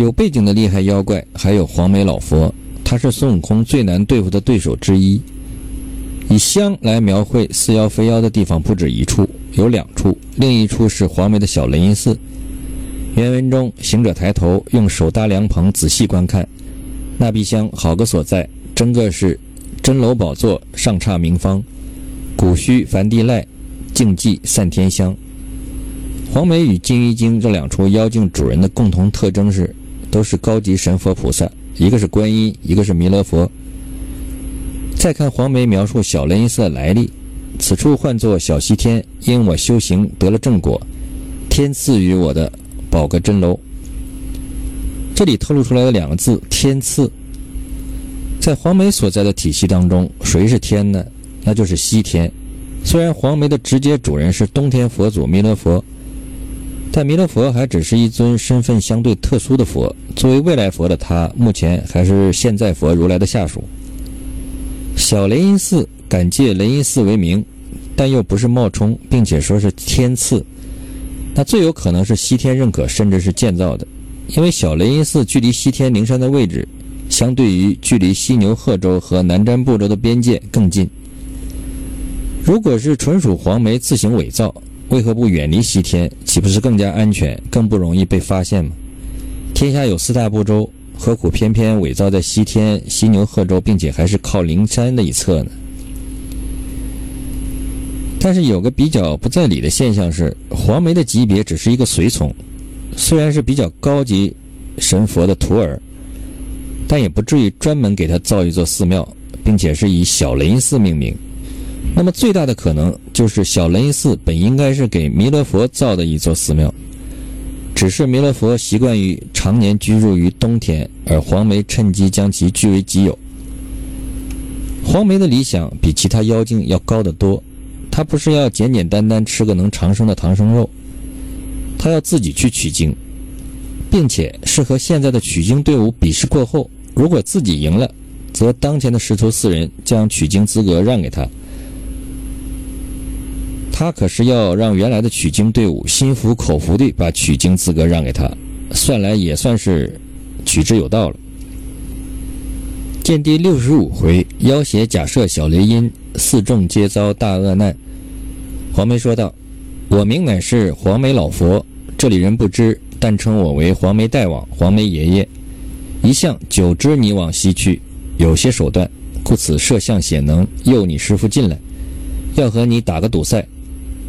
有背景的厉害妖怪还有黄眉老佛，他是孙悟空最难对付的对手之一。以香来描绘似妖非妖的地方不止一处，有两处，另一处是黄眉的小雷音寺。原文中，行者抬头用手搭凉棚，仔细观看，那壁香好个所在，真个是真楼宝座上刹名方，古虚梵地赖，净寂散天香。黄眉与金鱼精这两处妖精主人的共同特征是，都是高级神佛菩萨，一个是观音，一个是弥勒佛。再看黄梅描述小雷音寺的来历，此处唤作小西天，因我修行得了正果，天赐予我的。宝阁真楼，这里透露出来的两个字“天赐”。在黄梅所在的体系当中，谁是天呢？那就是西天。虽然黄梅的直接主人是东天佛祖弥勒佛，但弥勒佛还只是一尊身份相对特殊的佛。作为未来佛的他，目前还是现在佛如来的下属。小雷音寺敢借雷音寺为名，但又不是冒充，并且说是天赐。那最有可能是西天认可，甚至是建造的，因为小雷音寺距离西天灵山的位置，相对于距离西牛贺州和南瞻部洲的边界更近。如果是纯属黄梅自行伪造，为何不远离西天？岂不是更加安全，更不容易被发现吗？天下有四大部洲，何苦偏偏伪造在西天西牛贺州，并且还是靠灵山的一侧呢？但是有个比较不在理的现象是，黄梅的级别只是一个随从，虽然是比较高级神佛的徒儿，但也不至于专门给他造一座寺庙，并且是以小雷音寺命名。那么最大的可能就是小雷音寺本应该是给弥勒佛造的一座寺庙，只是弥勒佛习惯于常年居住于冬天，而黄梅趁机将其据为己有。黄梅的理想比其他妖精要高得多。他不是要简简单单吃个能长生的唐僧肉，他要自己去取经，并且是和现在的取经队伍比试过后，如果自己赢了，则当前的师徒四人将取经资格让给他。他可是要让原来的取经队伍心服口服地把取经资格让给他，算来也算是取之有道了。见第六十五回，妖邪假设小雷音。四众皆遭大恶难。黄梅说道：“我名乃是黄梅老佛，这里人不知，但称我为黄梅大王、黄梅爷爷。一向久知你往西去，有些手段，故此设相显能诱你师傅进来，要和你打个赌赛。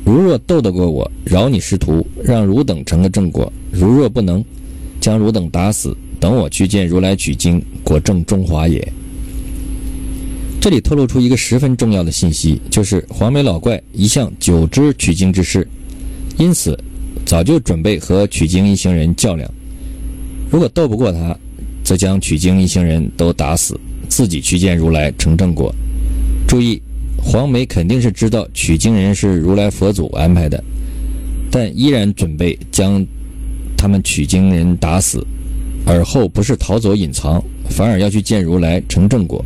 如若斗得过我，饶你师徒，让汝等成个正果；如若不能，将汝等打死，等我去见如来取经，果正中华也。”这里透露出一个十分重要的信息，就是黄眉老怪一向久知取经之事，因此早就准备和取经一行人较量。如果斗不过他，则将取经一行人都打死，自己去见如来成正果。注意，黄眉肯定是知道取经人是如来佛祖安排的，但依然准备将他们取经人打死，而后不是逃走隐藏，反而要去见如来成正果。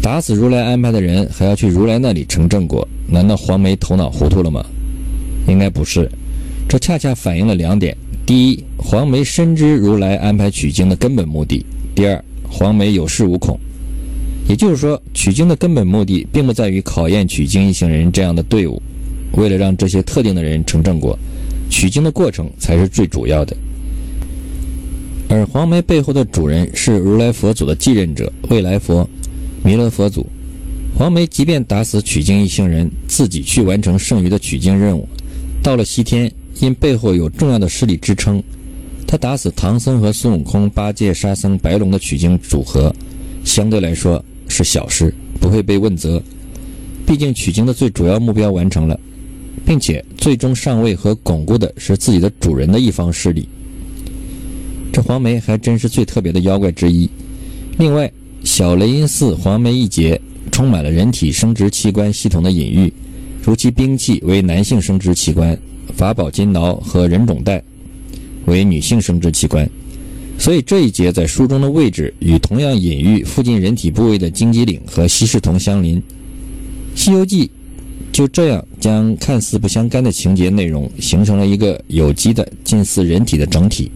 打死如来安排的人，还要去如来那里成正果？难道黄梅头脑糊涂了吗？应该不是，这恰恰反映了两点：第一，黄梅深知如来安排取经的根本目的；第二，黄梅有恃无恐。也就是说，取经的根本目的并不在于考验取经一行人这样的队伍，为了让这些特定的人成正果，取经的过程才是最主要的。而黄梅背后的主人是如来佛祖的继任者——未来佛。弥勒佛祖，黄梅即便打死取经一行人，自己去完成剩余的取经任务，到了西天，因背后有重要的势力支撑，他打死唐僧和孙悟空、八戒、沙僧、白龙的取经组合，相对来说是小事，不会被问责。毕竟取经的最主要目标完成了，并且最终上位和巩固的是自己的主人的一方势力。这黄梅还真是最特别的妖怪之一。另外。小雷音寺黄梅一节充满了人体生殖器官系统的隐喻，如其兵器为男性生殖器官，法宝金挠和人种袋为女性生殖器官，所以这一节在书中的位置与同样隐喻附近人体部位的荆棘岭和西市同相邻。《西游记》就这样将看似不相干的情节内容形成了一个有机的近似人体的整体。